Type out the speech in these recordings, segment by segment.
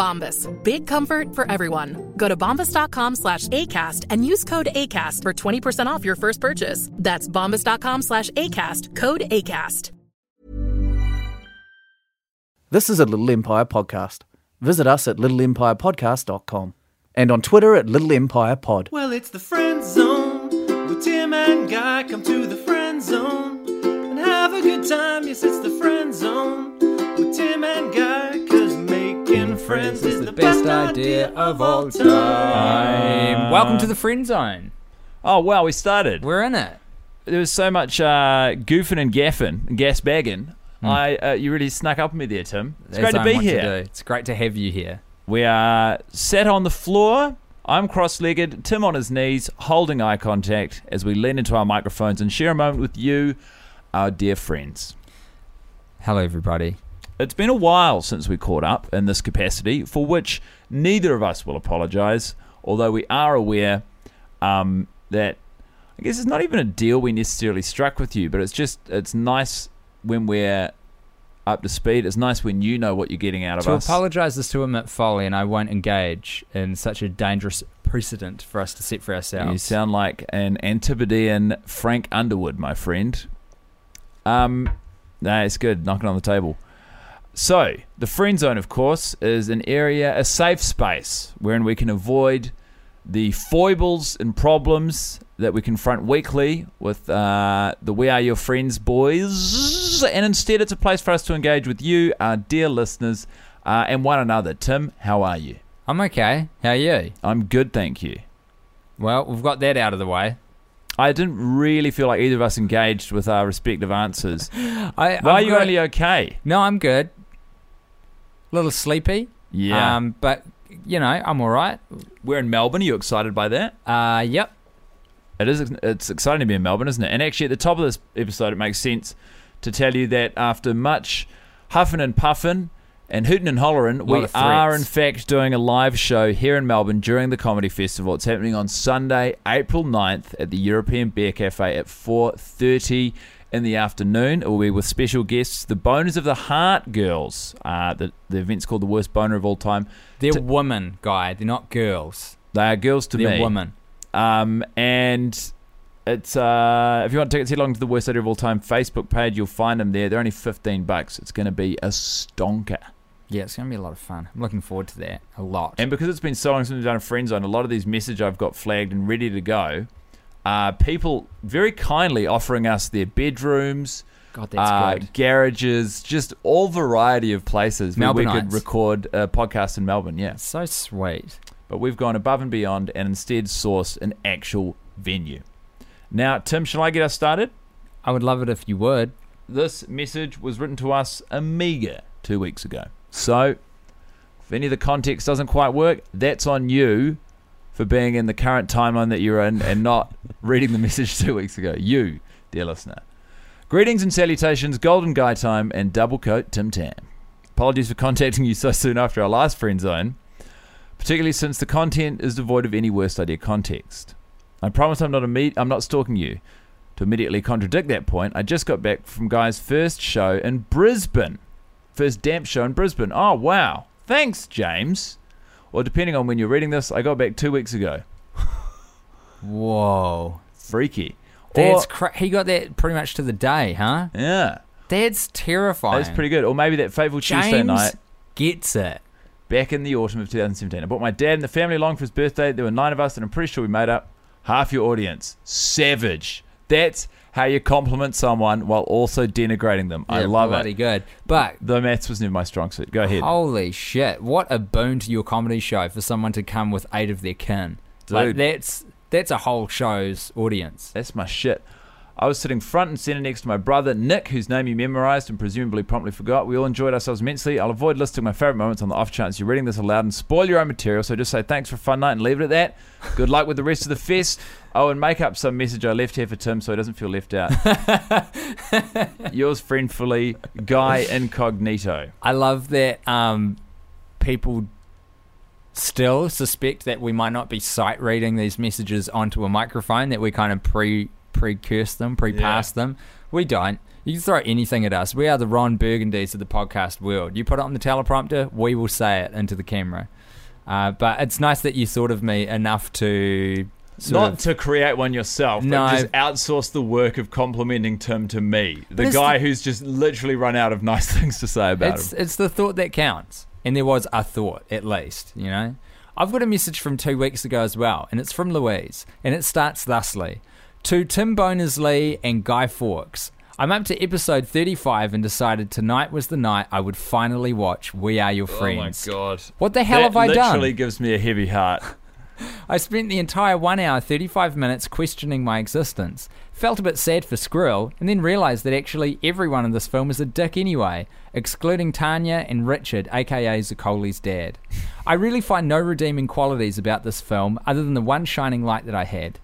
Bombas. Big comfort for everyone. Go to bombas.com slash ACAST and use code ACAST for 20% off your first purchase. That's bombas.com slash ACAST. Code ACAST. This is a Little Empire podcast. Visit us at littleempirepodcast.com and on Twitter at Little Empire Pod. Well, it's the friend zone with Tim and Guy. Come to the friend zone and have a good time. Yes, it's the friend zone with Tim and Guy. Making friends is the best idea of all time. Welcome to the friend zone. Oh wow, we started. We're in it. There was so much uh, goofing and gaffing and gas bagging. I uh, you really snuck up on me there, Tim. It's As great to I be want here. do. It's great to have you here. We are sat on the floor. I'm cross-legged. Tim on his knees, holding eye contact as we lean into our microphones and share a moment with you, our dear friends. Hello, everybody. It's been a while since we caught up in this capacity, for which neither of us will apologise, although we are aware um, that I guess it's not even a deal we necessarily struck with you, but it's just it's nice when we're up to speed. It's nice when you know what you're getting out of To us. apologise is to admit folly, and I won't engage in such a dangerous precedent for us to set for ourselves. You sound like an Antipodean Frank Underwood, my friend. Um, no, it's good. Knocking on the table. So, the friend zone, of course, is an area, a safe space wherein we can avoid the foibles and problems that we confront weekly with uh, the We Are Your Friends boys. And instead, it's a place for us to engage with you, our dear listeners, uh, and one another. Tim, how are you? I'm okay. How are you? I'm good, thank you. Well, we've got that out of the way. I didn't really feel like either of us engaged with our respective answers. I, Why are I've you got- only okay? No, I'm good. A little sleepy. Yeah. Um, but you know, I'm all right. We're in Melbourne. Are you excited by that? Uh, yep. It is. It's exciting to be in Melbourne, isn't it? And actually, at the top of this episode, it makes sense to tell you that after much huffing and puffing and hooting and hollering, we are in fact doing a live show here in Melbourne during the comedy festival. It's happening on Sunday, April 9th at the European Beer Cafe at 4:30 in the afternoon. It will be with special guests, the Boners of the Heart Girls. Uh, the the event's called the worst boner of all time. They're T- women, guy. They're not girls. They are girls to They're me. women. Um, and it's uh, if you want tickets, head along to the Worst Idea of All Time Facebook page. You'll find them there. They're only fifteen bucks. It's going to be a stonker. Yeah, it's gonna be a lot of fun. I'm looking forward to that a lot. And because it's been so long since we've done a friend zone, a lot of these messages I've got flagged and ready to go. Uh, people very kindly offering us their bedrooms, God, that's uh, good. garages, just all variety of places where we could record a podcast in Melbourne. Yeah, So sweet. but we've gone above and beyond and instead sourced an actual venue. Now, Tim, shall I get us started? I would love it if you would. This message was written to us a meager two weeks ago. So, if any of the context doesn't quite work, that's on you for being in the current timeline that you're in and not reading the message two weeks ago. You, dear listener. Greetings and salutations, Golden Guy Time and Double Coat Tim Tam. Apologies for contacting you so soon after our last friend zone, particularly since the content is devoid of any worst idea context. I promise I'm not imme- I'm not stalking you. To immediately contradict that point, I just got back from Guy's first show in Brisbane. First damp show in Brisbane. Oh, wow. Thanks, James. Or depending on when you're reading this, I got back two weeks ago. Whoa. Freaky. That's cra- he got that pretty much to the day, huh? Yeah, That's terrifying. that's pretty good. Or maybe that fateful Tuesday James night. gets it. back in the autumn of 2017. I brought my dad and the family along for his birthday. There were nine of us, and I'm pretty sure we made up half your audience. Savage. That's how you compliment someone while also denigrating them. I love bloody it. good. But The maths was never my strong suit. Go ahead. Holy shit! What a boon to your comedy show for someone to come with eight of their kin. Like Dude. that's that's a whole show's audience. That's my shit. I was sitting front and center next to my brother Nick, whose name you memorized and presumably promptly forgot. We all enjoyed ourselves immensely. I'll avoid listing my favorite moments on the off chance you're reading this aloud and spoil your own material. So just say thanks for a fun night and leave it at that. Good luck with the rest of the fest. Oh, and make up some message I left here for Tim so he doesn't feel left out. Yours friendfully, Guy Incognito. I love that um, people still suspect that we might not be sight reading these messages onto a microphone. That we kind of pre precurse them, pre pass them. We don't. You can throw anything at us. We are the Ron Burgundys of the podcast world. You put it on the teleprompter, we will say it into the camera. Uh, but it's nice that you thought of me enough to Not of- to create one yourself, No. but just outsource the work of complimenting Tim to me, the guy the- who's just literally run out of nice things to say about it's him. it's the thought that counts, and there was a thought at least. You know, I've got a message from two weeks ago as well, and it's from Louise, and it starts thusly: To Tim Boners-Lee and Guy Fawkes. I'm up to episode 35 and decided tonight was the night I would finally watch We Are Your Friends. Oh my god! What the hell that have I done? Literally gives me a heavy heart. I spent the entire 1 hour 35 minutes questioning my existence. Felt a bit sad for Skrill, and then realised that actually everyone in this film is a dick anyway, excluding Tanya and Richard, aka Zaccoli's dad. I really find no redeeming qualities about this film other than the one shining light that I had.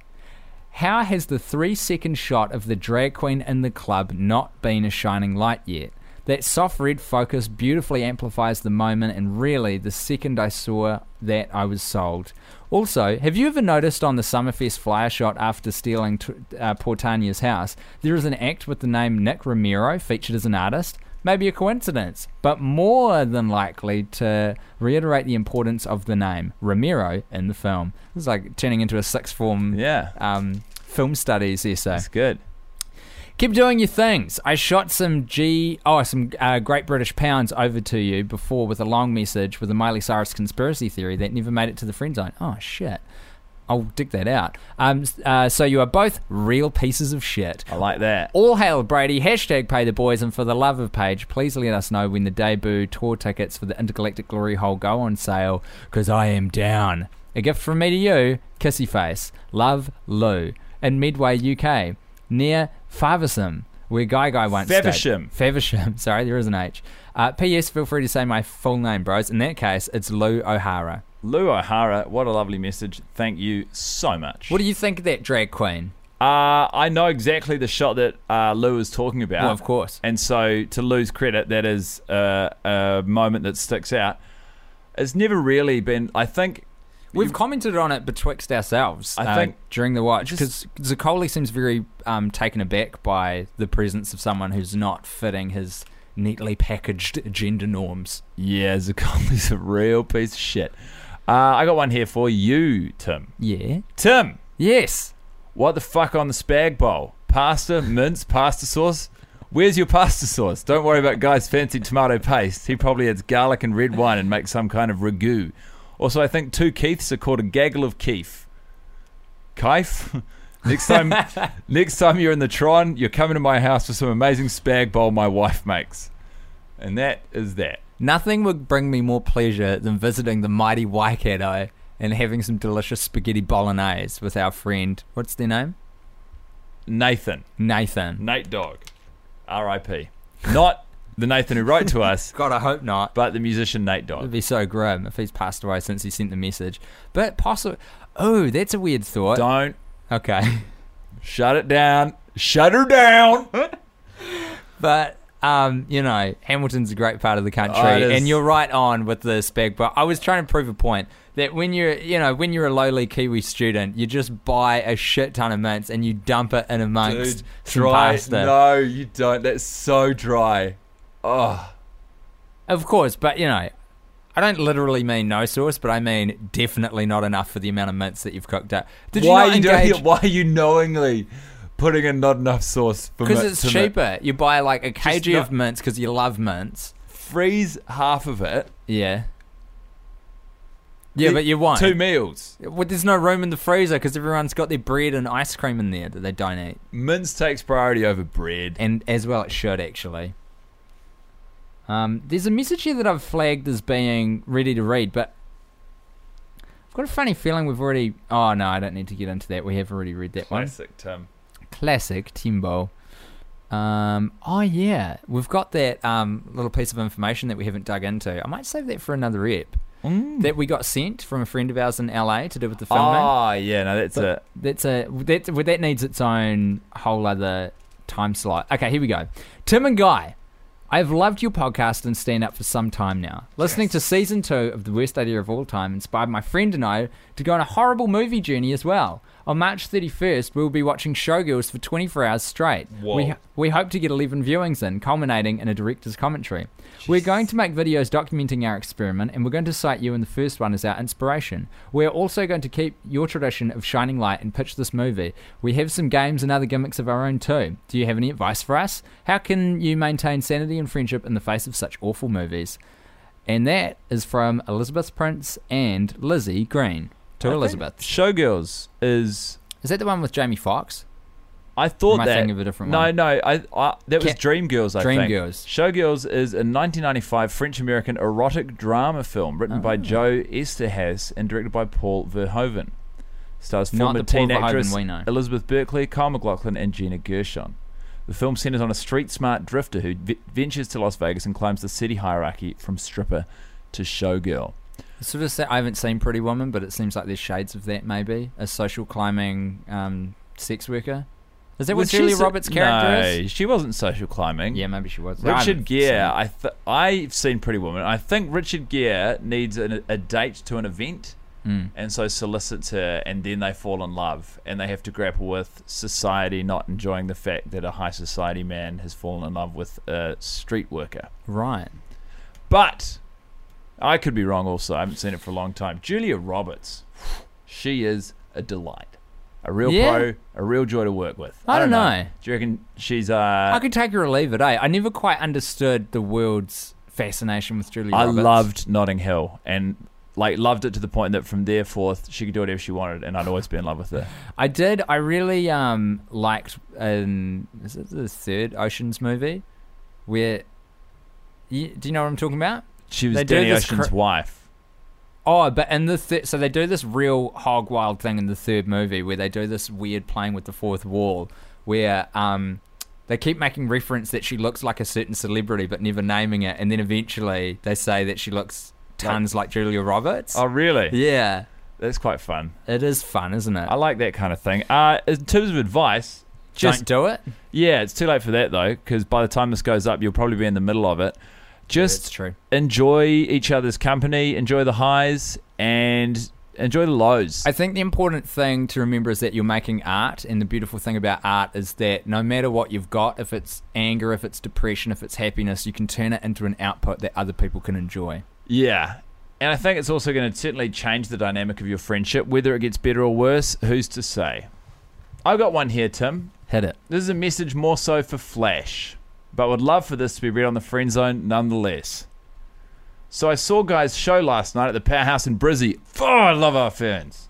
How has the three second shot of the drag queen in the club not been a shining light yet? That soft red focus beautifully amplifies the moment, and really, the second I saw that, I was sold. Also, have you ever noticed on the Summerfest flyer shot after stealing uh, Portania's house, there is an act with the name Nick Ramiro featured as an artist? Maybe a coincidence, but more than likely to reiterate the importance of the name Ramiro in the film. It's like turning into a sixth form Yeah, um, film studies essay. that's good. Keep doing your things. I shot some G, oh, some uh, Great British Pounds over to you before with a long message with a Miley Cyrus conspiracy theory that never made it to the friend zone. Oh shit. I'll dig that out. Um, uh, so you are both real pieces of shit. I like that. All hail Brady. Hashtag pay the boys. And for the love of Paige, please let us know when the debut tour tickets for the Intergalactic Glory Hole go on sale, because I am down. A gift from me to you, Kissy Face. Love, Lou. In Medway, UK. Near Faversham, where Guy Guy once stayed. Faversham. Faversham. Sorry, there is an H. Uh, P.S. Feel free to say my full name, bros. In that case, it's Lou O'Hara. Lou O'Hara, what a lovely message. Thank you so much. What do you think of that drag queen? Uh, I know exactly the shot that uh, Lou is talking about. Well, of course. And so, to Lou's credit, that is uh, a moment that sticks out. It's never really been, I think, We've commented on it betwixt ourselves. I uh, think- during the watch because Zaccoli seems very um, taken aback by the presence of someone who's not fitting his neatly packaged gender norms. yeah, Zaccoli's a real piece of shit. Uh, I got one here for you, Tim. Yeah. Tim, Yes. what the fuck on the spag bol? Pasta, mince, pasta sauce? Where's your pasta sauce? Don't worry about Guy's fancy tomato paste. He probably adds garlic and red wine and makes some kind of ragu. Also, I think two Keiths are called a gaggle of Keith. Keith? next time, next time you're in the Tron, you're coming to my house for some amazing spag bol my wife makes. And that is that. Nothing would bring me more pleasure than visiting the mighty Waikato and having some delicious spaghetti bolognese with our friend. What's their name? Nathan. Nathan. Nate Dogg. R.I.P. Not the Nathan who wrote to us, God, I hope not. but the musician Nate Dogg. It'd be so grim if he's passed away since he sent the message. But possibly. Oh, that's a weird thought. Don't Okay. shut it down. Shut her down. But um, you know, Hamilton's a great part of the country, Oh, is. and you're right on with the spec. But I was trying to prove a point that when you're, you know, when you're a lowly Kiwi student, you just buy a shit ton of mince and you dump it in amongst Dude, some dry. pasta. No, you don't. That's so dry. Oh, Of course, but you know, I don't literally mean no sauce, but I mean definitely not enough for the amount of mince that you've cooked up. Did why you are you not doing engage? it? Why are you knowingly putting in not enough sauce for Because it's cheaper. You buy like a kg not- of mince because you love mince. Freeze half of it. Yeah. Yeah, but you won't. two meals. Well, there's no room in the freezer because everyone's got their bread and ice cream in there that they don't eat. Mince takes priority over bread. and as well it should actually. Um, there's a message here that I've flagged as being ready to read, but I've got a funny feeling we've already. Oh no, I don't need to get into that. We have already read that one. Classic Tim. Classic Timbo. Um, oh yeah, we've got that um, little piece of information that we haven't dug into. I might save that for another ep. That we got sent from a friend of ours in LA to do with the filming. Oh yeah, no, that's But it. That's a that that needs its own whole other time slot. Okay, here we go. Tim and Guy, I have loved your podcast and stand up for some time now. Listening to season two of the worst idea of all time inspired my friend and I to go on a horrible movie journey as well. On March 31st, we will be watching Showgirls for 24 hours straight. Whoa. We, we hope to get 11 viewings in, culminating in a director's commentary. We're going to make videos documenting our experiment, and we're going to cite you in the first one as our inspiration. We're also going to keep your tradition of shining light and pitch this movie. We have some games and other gimmicks of our own too. Do you have any advice for us? How can you maintain sanity and friendship in the face of such awful movies? And that is from Elizabeth Prince and Lizzie Green. To I Elizabeth. Showgirls is. Is that the one with Jamie Foxx? I thought that. thinking of a different no, one? no, I, I that was Ca- Dreamgirls. I think. Dreamgirls. Showgirls is a 1995 French-American erotic drama film written Ah. by Joe Eszterhas and directed by Paul Verhoeven. Stars former teen Verhoeven actress we know. Elizabeth Berkley, Kyle MacLachlan, and Gina Gershon. The film centers on a street-smart drifter who v- ventures to Las Vegas and climbs the city hierarchy from stripper to showgirl. Sort of. Say, I haven't seen Pretty Woman, but it seems like there's shades of that. Maybe a social climbing um, sex worker. Is that what Was Julia so- Roberts' character no, is? she wasn't social climbing. Yeah, maybe she was. Richard Gere, I th- I've seen Pretty Woman. I think Richard Gere needs an, a date to an event, Mm. and so solicits her, and then they fall in love, and they have to grapple with society not enjoying the fact that a high society man has fallen in love with a street worker. Right. But I could be wrong. Also, I haven't seen it for a long time. Julia Roberts, she is a delight, a real Yeah. pro, a real joy to work with. I don't know. Do you reckon she's? Uh, I could take her or leave it. Eh? I never quite understood the world's fascination with Julia Roberts. I Roberts. loved Notting Hill and like loved it to the point that from there forth she could do whatever she wanted and I'd always be in love with her. I did. I really um liked. Um, is it the third Ocean's movie? Where. You, do you know what I'm talking about? She was They Danny Ocean's cr- wife. Oh, but in the thir- so they do this real hog wild thing in the third movie where they do this weird playing with the fourth wall, where um they keep making reference that she looks like a certain celebrity but never naming it, and then eventually they say that she looks tons like, Julia Roberts. Oh really? yeah, That's quite fun. it is fun, isn't it? I like that kind of thing. Uh, in terms of advice, just Don't do it. yeah, it's too late for that though because by the time this goes up, you'll probably be in the middle of it. Just true. enjoy each other's company, enjoy the highs, and enjoy the lows. I think the important thing to remember is that you're making art, and the beautiful thing about art is that no matter what you've got, if it's anger, if it's depression, if it's happiness, you can turn it into an output that other people can enjoy. Yeah. And I think it's also going to certainly change the dynamic of your friendship. Whether it gets better or worse, who's to say? I've got one here, Tim. Hit it. This is a message more so for Flash, but would love for this to be read on the friend zone nonetheless. So I saw guys' show last night at the Powerhouse in Brizzy. Oh, I love our fans.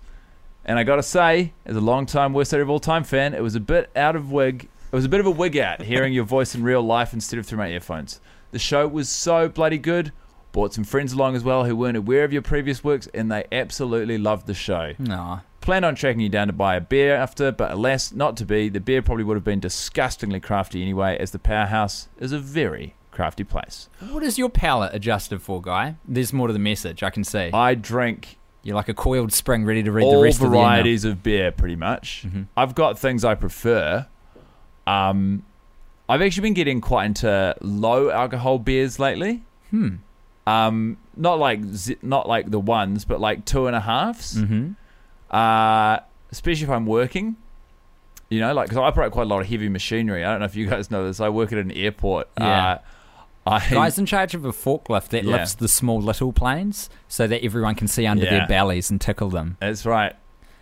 And I got to say, as a long-time worst Idea of all time fan, it was a bit out of wig. It was a bit of a wig out hearing your voice in real life instead of through my earphones. The show was so bloody good. Brought some friends along as well who weren't aware of your previous works, and they absolutely loved the show. Aw. Planned on tracking you down to buy a beer after, but alas, not to be. The beer probably would have been disgustingly crafty anyway, as the Powerhouse is a very crafty place. What is your palate adjusted for, guy? There's more to the message. I can see. I drink You're like a coiled spring ready to read the all rest of the email. varieties of, beer, pretty much. Mhm. I've got things I prefer. Um, I've actually been getting quite into low alcohol beers lately. Hmm. Um, not like not like the ones, but like two and a halves. Mm-hmm. Uh, especially if I'm working. You know, like because I operate quite a lot of heavy machinery. I don't know if you guys know this. I work at an airport. Yeah. Uh, I Guy's in charge of a forklift that Yeah. lifts the small little planes so that everyone can see under Yeah. their bellies and tickle them. that's right.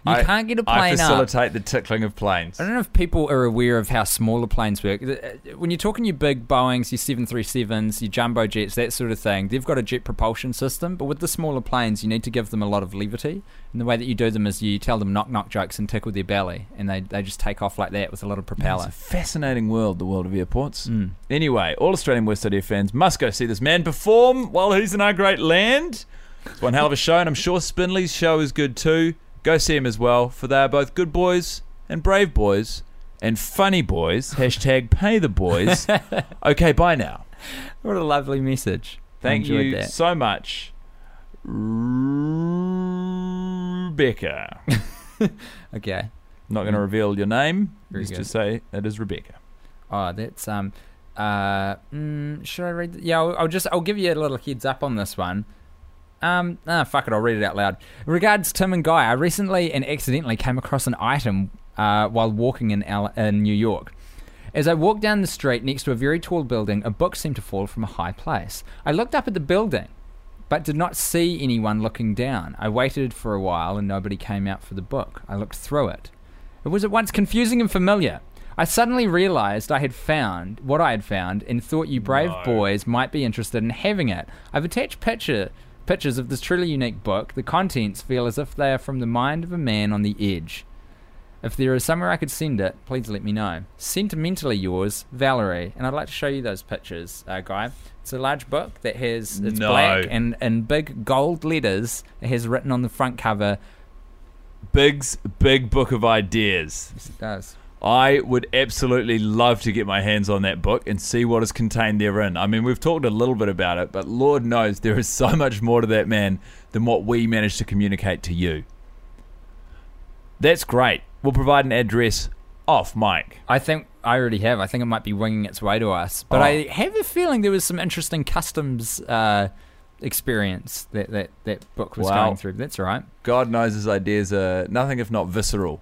You I- can't get a plane up. facilitate the tickling of planes. I don't know if people are aware of how smaller planes work. Uh, When you're talking your big Boeings, your 737s, your jumbo jets, that sort of thing, they've got a jet propulsion system. But with the smaller planes, you need to give them a lot of levity. And the way that you do them is you tell them knock knock jokes and tickle their belly, and they, they just take off like that with a lot of It's propeller. a fascinating world, the world of airports. Mm. Anyway, all Australian West Idea fans must go see this man perform while he's in our great land. It's one hell of a show, and I'm sure Spinley's show is good too. Go see him as well, for they are both good boys and brave boys and funny boys. Hashtag pay the boys. okay, bye now. What a lovely message. Thank you that. so much, Rebecca. Okay. Not going to reveal your name. Very just to say it is Rebecca. Oh, that's um. Uh, mm, should I read? The, yeah, I'll, I'll just I'll give you a little heads up on this one. Um, ah, fuck it, I'll read it out loud. Regards Tim and Guy, I recently and accidentally came across an item uh, while walking in in New York. As I walked down the street next to a very tall building, a book seemed to fall from a high place. I looked up at the building, but did not see anyone looking down. I waited for a while and nobody came out for the book. I looked through it. It was at once confusing and familiar. I suddenly realized I had found what I had found and thought you brave No. boys might be interested in having it. I've attached picture pictures of this truly unique book. The contents feel as if they are from the mind of a man on the edge. If there is somewhere I could send it, please let me know. Sentimentally yours, Valerie. And I'd like to show you those pictures, uh, Guy. It's a large book that has it's No. black and in big gold letters. It has written on the front cover. Big's big book of ideas. Yes, it does. I would absolutely love to get my hands on that book and see what is contained therein. I mean, we've talked a little bit about it, but Lord knows there is so much more to that man than what we managed to communicate to you. That's great. We'll provide an address off mic. I think I already have. I think it might be winging its way to us. But Oh. I have a feeling there was some interesting customs uh, experience that, that that book was Wow. going through. That's all right. God knows his ideas are nothing if not visceral.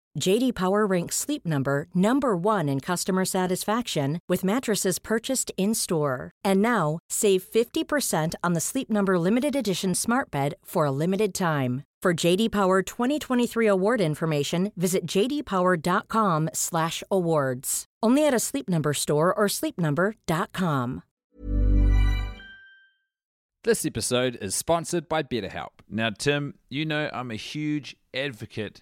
JD Power ranks Sleep Number number 1 in customer satisfaction with mattresses purchased in-store. And now, save 50% on the Sleep Number limited edition Smart Bed for a limited time. For JD Power 2023 award information, visit jdpower.com/awards. Only at a Sleep Number store or sleepnumber.com. This episode is sponsored by BetterHelp. Now, Tim, you know I'm a huge advocate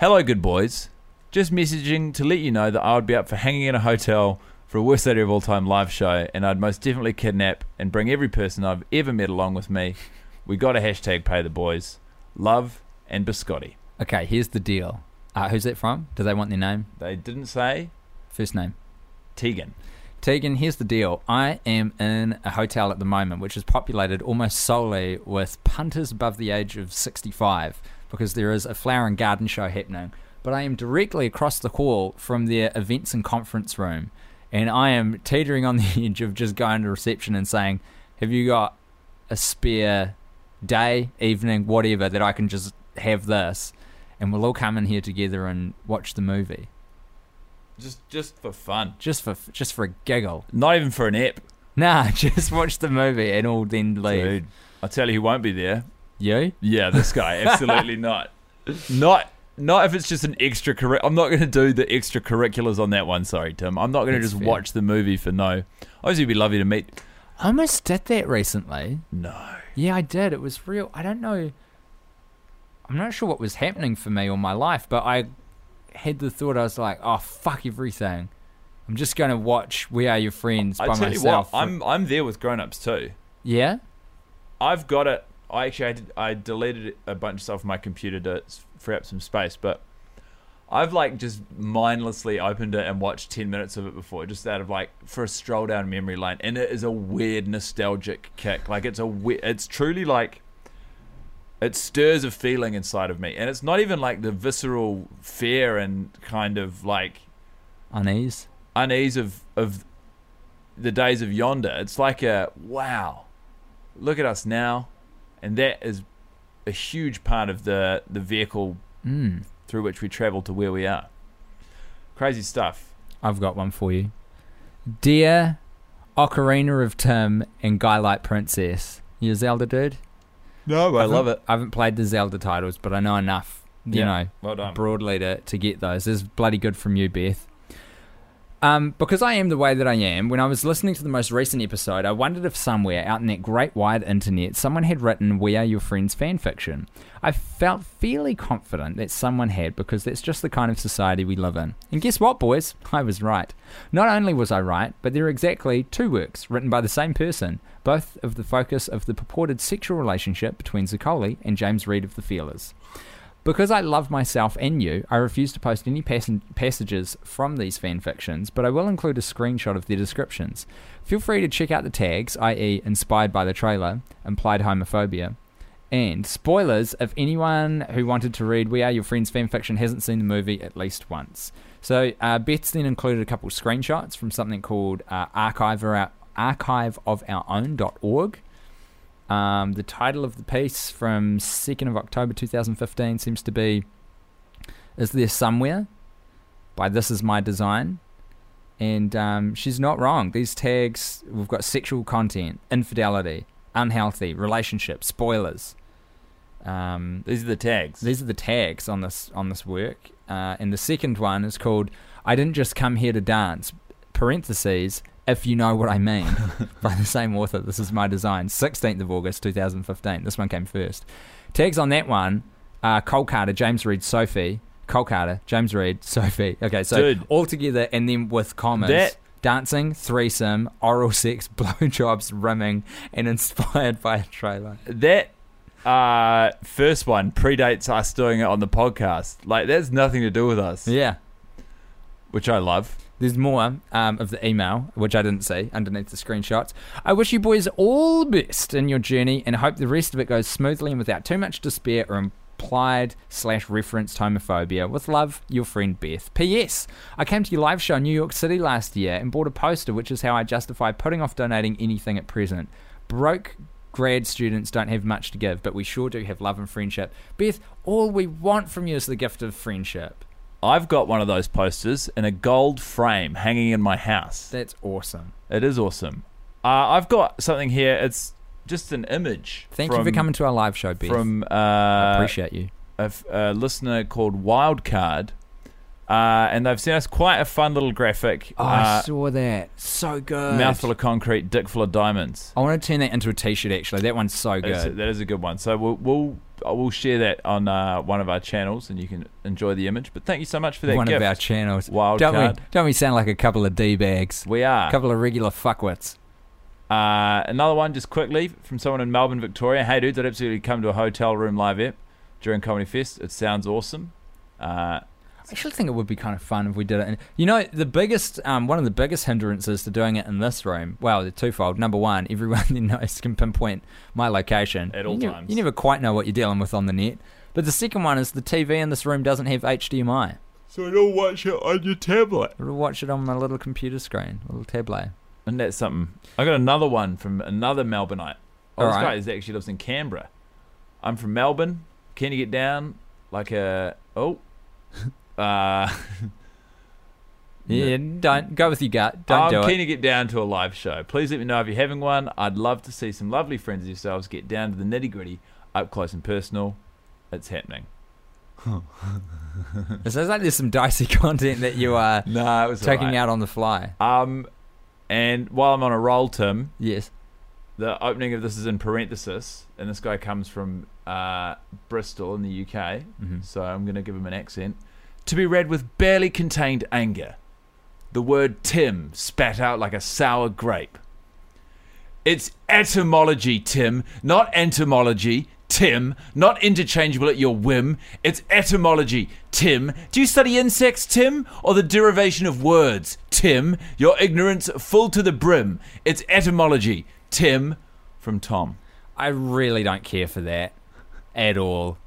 Hello, good boys. Just messaging to let you know that I would be up for hanging in a hotel for a Worst Idea of All Time live show, and I'd most definitely kidnap and bring every person I've ever met along with me. We got a hashtag pay the boys. Love and biscotti. Okay, here's the deal. Uh, who's that from? Do they want their name? They didn't say First name. Tegan. Tegan, here's the deal. I am in a hotel at the moment, which is populated almost solely with punters above the age of 65, because there is a flower and garden show happening. But I am directly across the hall from their events and conference room, and I am teetering on the edge of just going to reception and saying, Have you got a spare day, evening, whatever, that I can just have this? And we'll all come in here together and watch the movie. Just just for fun. Just for just for a giggle. Not even for an app. Nah, just watch the movie and all then leave. Dude, I'll tell you who won't be there. You? Yeah, this guy. Absolutely not. Not not if it's just an extra I'm not going to do the extracurriculars on that one. Sorry, Tim. I'm not going to just fair. watch the movie for no. Obviously, it'd be lovely to meet. I almost did that recently. No. Yeah, I did. It was real. I don't know. I'm not sure what was happening for me or my life, but I had the thought I was like, oh fuck everything. I'm just going to watch We Are Your Friends by I tell myself. you what, I'm I'm there with grown-ups too. yeah. I've got it. I actually I, did, I deleted a bunch of stuff from my computer to free up some space, but I've like just mindlessly opened it and watched ten minutes of it before, just out of like for a stroll down memory lane, and it is a weird nostalgic kick. Like it's a we- it's truly like it stirs a feeling inside of me, and it's not even like the visceral fear and kind of like Unease. unease of of the days of yonder. It's like a wow, look at us now, and that is a huge part of the the vehicle Mm. through which we travel to where we are. Crazy stuff. I've got one for you. Dear Ocarina of Tim and Guy Light Princess. You a Zelda dude? No, I love it. I haven't played the Zelda titles, but I know enough, you Yeah, know, well done. broadly to, to get those. This is bloody good from you, Beth. Um, because I am the way that I am, when I was listening to the most recent episode, I wondered if somewhere out in that great wide internet someone had written We Are Your Friends fan fiction. I felt fairly confident that someone had because that's just the kind of society we live in. And guess what, boys? I was right. Not only was I right, but there are exactly two works written by the same person, both of the focus of the purported sexual relationship between Zaccoli and James Reed of The Feelers. Because I love myself and you, I refuse to post any pass- passages from these fan fictions, but I will include a screenshot of their descriptions. Feel free to check out the tags, i.e., inspired by the trailer, implied homophobia, and spoilers if anyone who wanted to read We Are Your Friends fan fiction hasn't seen the movie at least once. So, uh, Beth's then included a couple screenshots from something called uh, archive, or, archiveofourown.org. Um, the title of the piece from 2nd of October 2015 seems to be Is There Somewhere? by This Is My Design. And um, she's not wrong. These tags, we've got sexual content, infidelity, unhealthy, relationship, spoilers. Um, These are the tags. these are the tags on this on this work. Uh, and the second one is called "I didn't just come here to dance." Parentheses, if you know what I mean, by the same author. This is my design. Sixteenth of August, two thousand fifteen. This one came first. Tags on that one: uh, Cole Carter, James Reed, Sophie. Cole Carter, James Reed, Sophie. Okay, so Dude. all together, and then with commas. That- Dancing, threesome, oral sex, blowjobs, rimming, and inspired by a trailer. that uh, first one predates us doing it on the podcast. Like, that's nothing to do with us, Yeah. which I love. There's more um, of the email, which I didn't see underneath the screenshots. I wish you boys all the best in your journey and hope the rest of it goes smoothly and without too much despair or implied slash referenced homophobia. With love, your friend Beth. P.S. I came to your live show in New York City last year and bought a poster, which is how I justify putting off donating anything at present. Broke grad students don't have much to give, but we sure do have love and friendship. Beth, all we want from you is the gift of friendship. I've got one of those posters in a gold frame hanging in my house. That's awesome. It is awesome. Uh, I've got something here. It's just an image. Thank you for coming to our live show, Beth. From uh, I appreciate you. a, listener called Wildcard, uh, and they've sent us quite a fun little graphic. Oh, I uh, saw that. So good. mouthful of concrete, dick full of diamonds. I want to turn that into a T-shirt. Actually, that one's so good. that is a good one. So we'll we'll I will share that on uh, one of our channels, and you can enjoy the image. But thank you so much for that One gift. of our channels. Wild don't card. we? Don't we sound like a couple of d bags? We are. A couple of regular fuckwits. Uh, another one, just quickly, from someone in Melbourne, Victoria. Hey, dudes, I'd absolutely come to a hotel room live app during Comedy Fest. It sounds awesome. Uh, I actually think it would be kind of fun if we did it. And you know, the biggest, um, one of the biggest hindrances to doing it in this room, well, they're twofold. Number one, everyone that knows can pinpoint my location At all you never- times. you never quite know what you're dealing with on the net. But the second one is the TV in this room doesn't have HDMI. So don't watch it on your tablet. I'll watch it on my little computer screen, little tablet. And that's something. I got another one from another Melbourneite. Oh, All this right. guy is actually lives in Canberra. I'm from Melbourne. Can you get down like a oh? Uh, Yeah, don't go with your gut. Don't I'm do keen it. to get down to a live show. Please let me know if you're having one. I'd love to see some lovely friends of yourselves get down to the nitty gritty, up close and personal. It's happening. It sounds like there's some dicey content that you are No, it was taking alright. out on the fly. Um, and while I'm on a roll, Tim, Yes. the opening of this is in parenthesis, and this guy comes from uh, Bristol in the UK, Mm-hmm. so I'm going to give him an accent. To be read with barely contained anger. The word Tim spat out like a sour grape. It's etymology, Tim, not entomology. Tim, not interchangeable at your whim. It's etymology, Tim. Do you study insects, Tim, or the derivation of words, Tim? Your ignorance full to the brim. It's etymology, Tim. From Tom. I really don't care for that at all.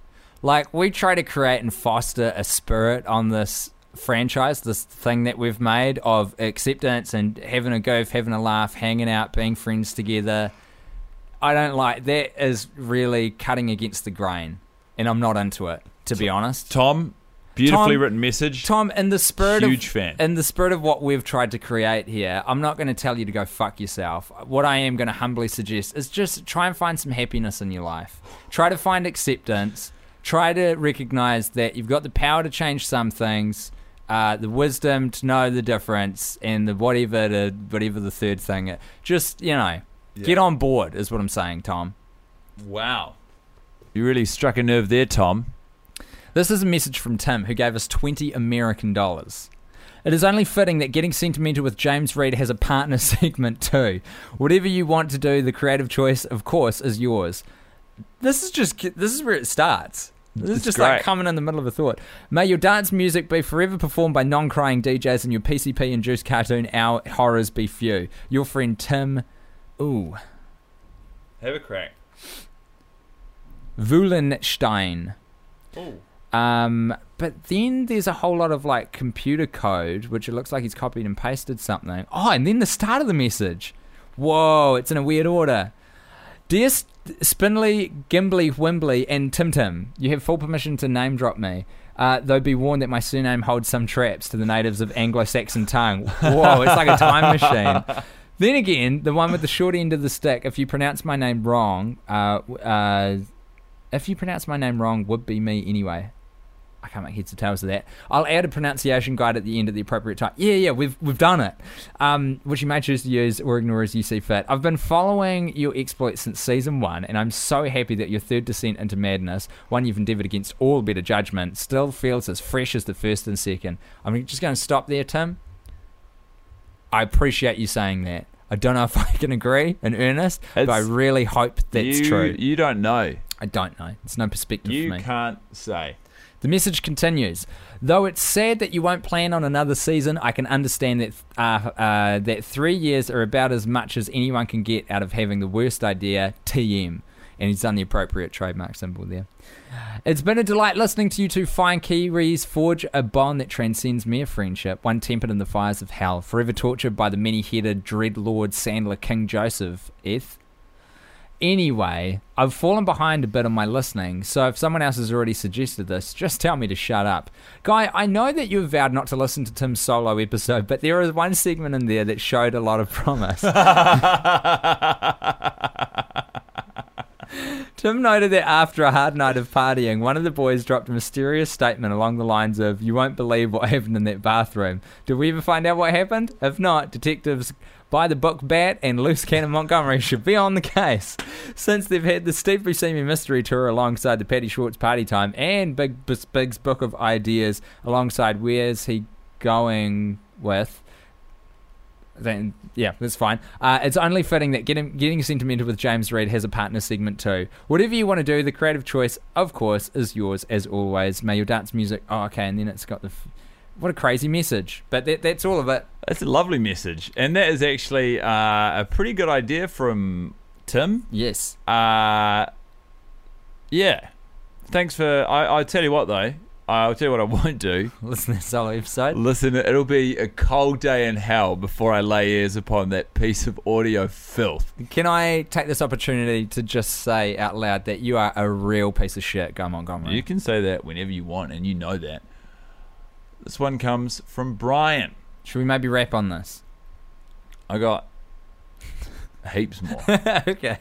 Like, we try to create and foster a spirit on this franchise, this thing that we've made of acceptance and having a go, having a laugh, hanging out, being friends together. I don't like that, is really cutting against the grain, and I'm not into it, to be honest. Tom, beautifully Tom- written message. Tom, in the spirit Huge of fan. in the spirit of what we've tried to create here, I'm not going to tell you to go fuck yourself. What I am going to humbly suggest is just try and find some happiness in your life. Try to find acceptance. Try to recognize that you've got the power to change some things, uh, the wisdom to know the difference, and the whatever to whatever the third thing. Just you know, get on board is what I'm saying, Tom. Wow. You really struck a nerve there, Tom. This is a message from Tim, who gave us 20 American dollars. It is only fitting that Getting Sentimental with James Reed has a partner segment too. Whatever you want to do, the creative choice, of course, is yours. This is just this is where it starts. This is just great. like coming in the middle of a thought. May your dance music be forever performed by non-crying DJs and your PCP induced cartoon our horrors be few. Your friend Tim, ooh, Have a crack. Wulenstein. Oh. Um, but then there's a whole lot of like computer code, which it looks like he's copied and pasted something. Oh, and then the start of the message. Whoa, it's in a weird order. Dear S- Spinley, Gimbly, Wimbley, and Tim Tim, you have full permission to name drop me. Uh, though be warned that my surname holds some traps to the natives of Anglo-Saxon tongue. Whoa, it's like a time machine. Then again, the one with the short end of the stick. If you pronounce my name wrong, uh, uh, if you pronounce my name wrong, would be me anyway. I can't make heads or tails of that. I'll add a pronunciation guide at the end at the appropriate time. Yeah, yeah, we've we've done it. Um, which you may choose to use or ignore as you see fit. I've been following your exploits since season one, and I'm so happy that your third descent into madness, one you've endeavoured against all better judgment, still feels as fresh as the first and second. I'm just going to stop there, Tim. I appreciate you saying that. I don't know if I can agree in earnest, but I really hope that's you, true. You don't know. I don't know. It's no perspective You for me. can't say. The message continues. Though it's sad that you won't plan on another season, I can understand that uh, uh, that three years are about as much as anyone can get out of having the worst idea. TM, and he's done the appropriate trademark symbol there. It's been a delight listening to you two fine Kiwis forge a bond that transcends mere friendship, one tempered in the fires of hell, forever tortured by the many-headed dread lord Sandler King Joseph. Eth. Anyway, I've fallen behind a bit on my listening, so if someone else has already suggested this, just tell me to shut up. Guy, I know that you've vowed not to listen to Tim's solo episode, but there is one segment in there that showed a lot of promise. Tim noted that after a hard night of partying, one of the boys dropped a mysterious statement along the lines of, You won't believe what happened in that bathroom. Did we ever find out what happened? If not, detectives by the book Bat and Loose Cannon Montgomery should be on the case. Since they've had the Steve Buscemi mystery tour alongside the Patty Schwartz Party Time and Big Big's Book of Ideas alongside Where's He Going With. then yeah, that's fine. Uh, it's only fitting that getting getting sentimental with James Reed has a partner segment too. Whatever you want to do, the creative choice, of course, is yours as always. May your dance music. Oh, okay, and then it's got the. F- what a crazy message, but that, that's all of it. That's a lovely message, and that is actually uh, a pretty good idea from Tim. Yes. Uh, yeah. Thanks for. I, I tell you what though, I'll tell you what I won't do. Listen to this whole episode. Listen, it'll be a cold day in hell before I lay ears upon that piece of audio filth. Can I take this opportunity to just say out loud that you are a real piece of shit, Guy Montgomery? You can say that whenever you want, and you know that. This one comes from Brian. Should we maybe wrap on this? I got heaps more. okay.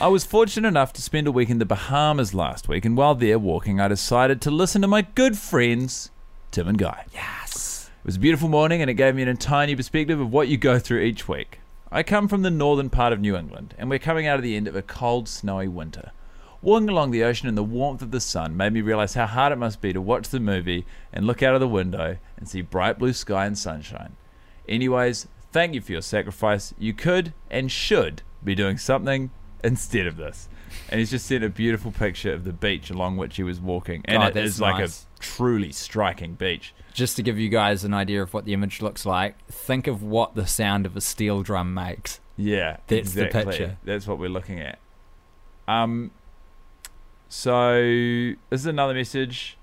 I was fortunate enough to spend a week in the Bahamas last week, and while there walking, I decided to listen to my good friends, Tim and Guy. Yes. It was a beautiful morning, and it gave me an entire new perspective of what you go through each week. I come from the northern part of New England, and we're coming out of the end of a cold, snowy winter. Walking along the ocean in the warmth of the sun made me realize how hard it must be to watch the movie and look out of the window and see bright blue sky and sunshine. Anyways, thank you for your sacrifice. You could and should be doing something instead of this. And he's just sent a beautiful picture of the beach along which he was walking. And it that's like nice. a truly striking beach. Just to give you guys an idea of what the image looks like, think of what the sound of a steel drum makes. Yeah, That's the picture. That's what we're looking at. Um, so this is another message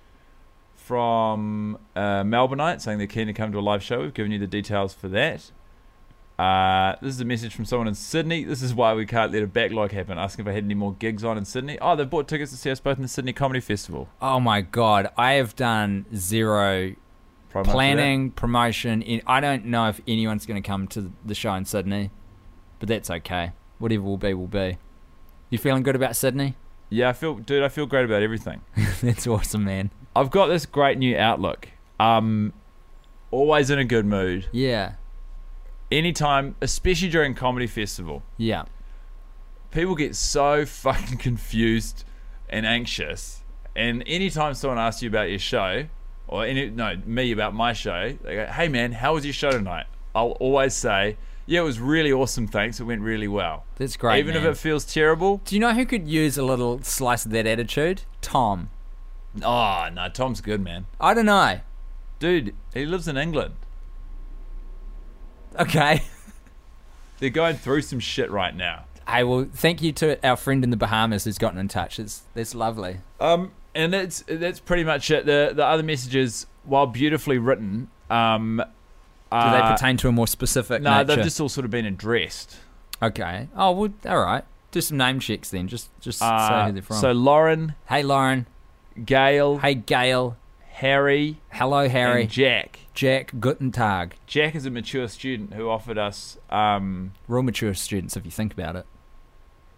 from uh, Melbourneite saying they're keen to come to a live show. We've given you the details for that. Uh, this is a message from someone in Sydney. This is why we can't let a backlog happen. Asking if I had any more gigs on in Sydney. Oh, they bought tickets to see us both in the Sydney Comedy Festival. Oh my god, I have done zero that. planning, promotion. In, I don't know if anyone's going to come to the show in Sydney, but that's okay. Whatever will be, will be. You feeling good about Sydney? Yeah, I feel, dude. I feel great about everything. that's awesome, man. I've got this great new outlook. Um, always in a good mood. Yeah, Anytime, especially during comedy festival. yeah. people get so fucking confused and anxious. And anytime someone asks you about your show, or any no me about my show, they go, "Hey man, how was your show tonight?" I'll always say, "Yeah, it was really awesome. Thanks. It went really well." That's great. Even man. if it feels terrible. Do you know who could use a little slice of that attitude? Tom. Oh no, Tom's good, man. I don't know. Dude, he lives in England. Okay. They're going through some shit right now. Hey, well, thank you to our friend in the Bahamas who's gotten in touch. It's that's lovely. Um, and that's that's pretty much it. The the other messages, while beautifully written, um, Do they uh, pertain to a more specific No, nature? they've just all sort of been addressed. Okay. Oh, well, all right. Do some name checks then. Just just say Uh, who they're from. so Lauren, hey, Lauren. Gail, Hey, Gail. Harry, Hello, Harry. and Jack. Jack. Guten Tag. Jack is a mature student who offered us um, Real mature students, if you think about it.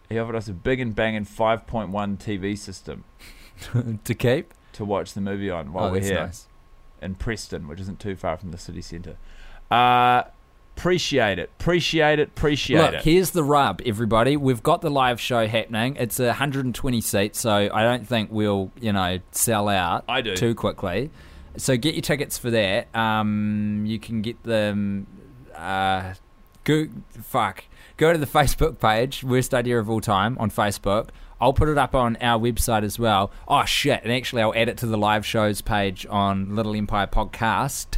he offered us a big and banging 5.1 TV system to keep. to watch the movie on while oh, we're here nice. in Preston, which isn't too far from the city centre. Uh, appreciate it, appreciate it, appreciate Look, it. here's the rub, everybody. We've got the live show happening. It's a 120 seats, so I don't think we'll, you know, sell out I do. too quickly. So get your tickets for that. Um, you can get them. Uh, go fuck. Go to the Facebook page, worst idea of all time on Facebook. I'll put it up on our website as well. Oh shit! And actually, I'll add it to the live shows page on Little Empire Podcast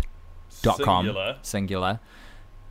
dot com Singular.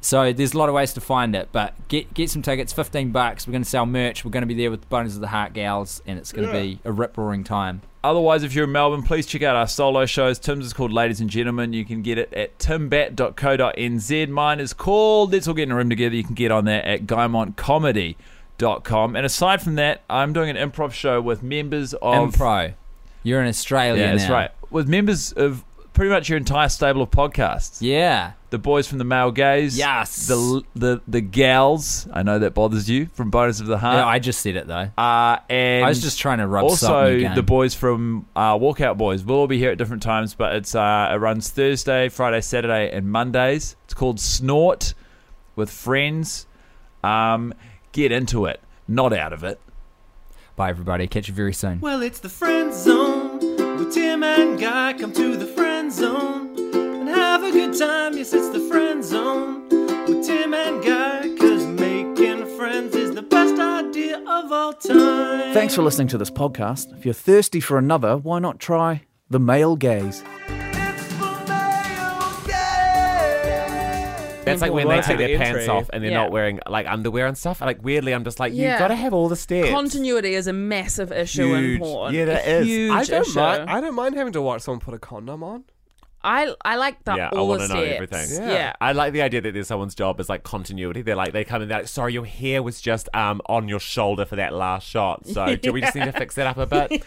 So there's a lot of ways to find it, but get get some tickets, fifteen bucks. We're going to sell merch. We're going to be there with the Boners of the Heart gals, and it's going to be a rip roaring time. Otherwise, if you're in Melbourne, please check out our solo shows. Tim's is called Ladies and Gentlemen. You can get it at timbat.co.nz. Mine is called Let's All Get in a Room Together. You can get on there at guymontcomedy.com. And aside from that, I'm doing an improv show with members of. Impro. You're in Australia Yeah, that's now. right. With members of pretty much your entire stable of podcasts. Yeah. The boys from the Male Gaze. Yes. The, the, the gals. I know that bothers you from Boners of the Heart. Yeah, I just said it though. Uh, and I was just trying to rub salt in also the boys from uh, Walkout Boys. We'll all be here at different times, but it's uh, it runs Thursday, Friday, Saturday, and Mondays. It's called Snort with friends. Um, get into it, not out of it. Bye, everybody. Catch you very soon. Well, it's the friend zone with Tim and Guy. Come to the friend zone and have a good time. Yes, it's the friend zone with Tim and Guy, cause making friends is the best idea of all time. Thanks for listening to this podcast. If you're thirsty for another, why not try The Male Gaze? That's like when they take their pants off and they're Yeah. not wearing like underwear and stuff. Like weirdly, I'm just like, you Yeah. gotta have all the stairs. Continuity is a massive issue in porn. Yeah, that A is. Huge I don't issue. mind. I don't mind having to watch someone put a condom on. I I like the yeah, I want to know everything. Yeah. I like the idea that there's someone's job is like continuity. They're like they come in, they're like, sorry, your hair was just um on your shoulder for that last shot. So do we just need to fix that up a bit?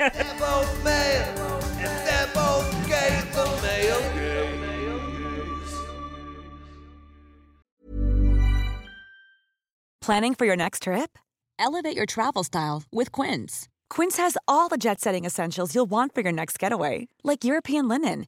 Planning for your next trip? Elevate your travel style with Quince. Quince has all the jet setting essentials you'll want for your next getaway, like European linen,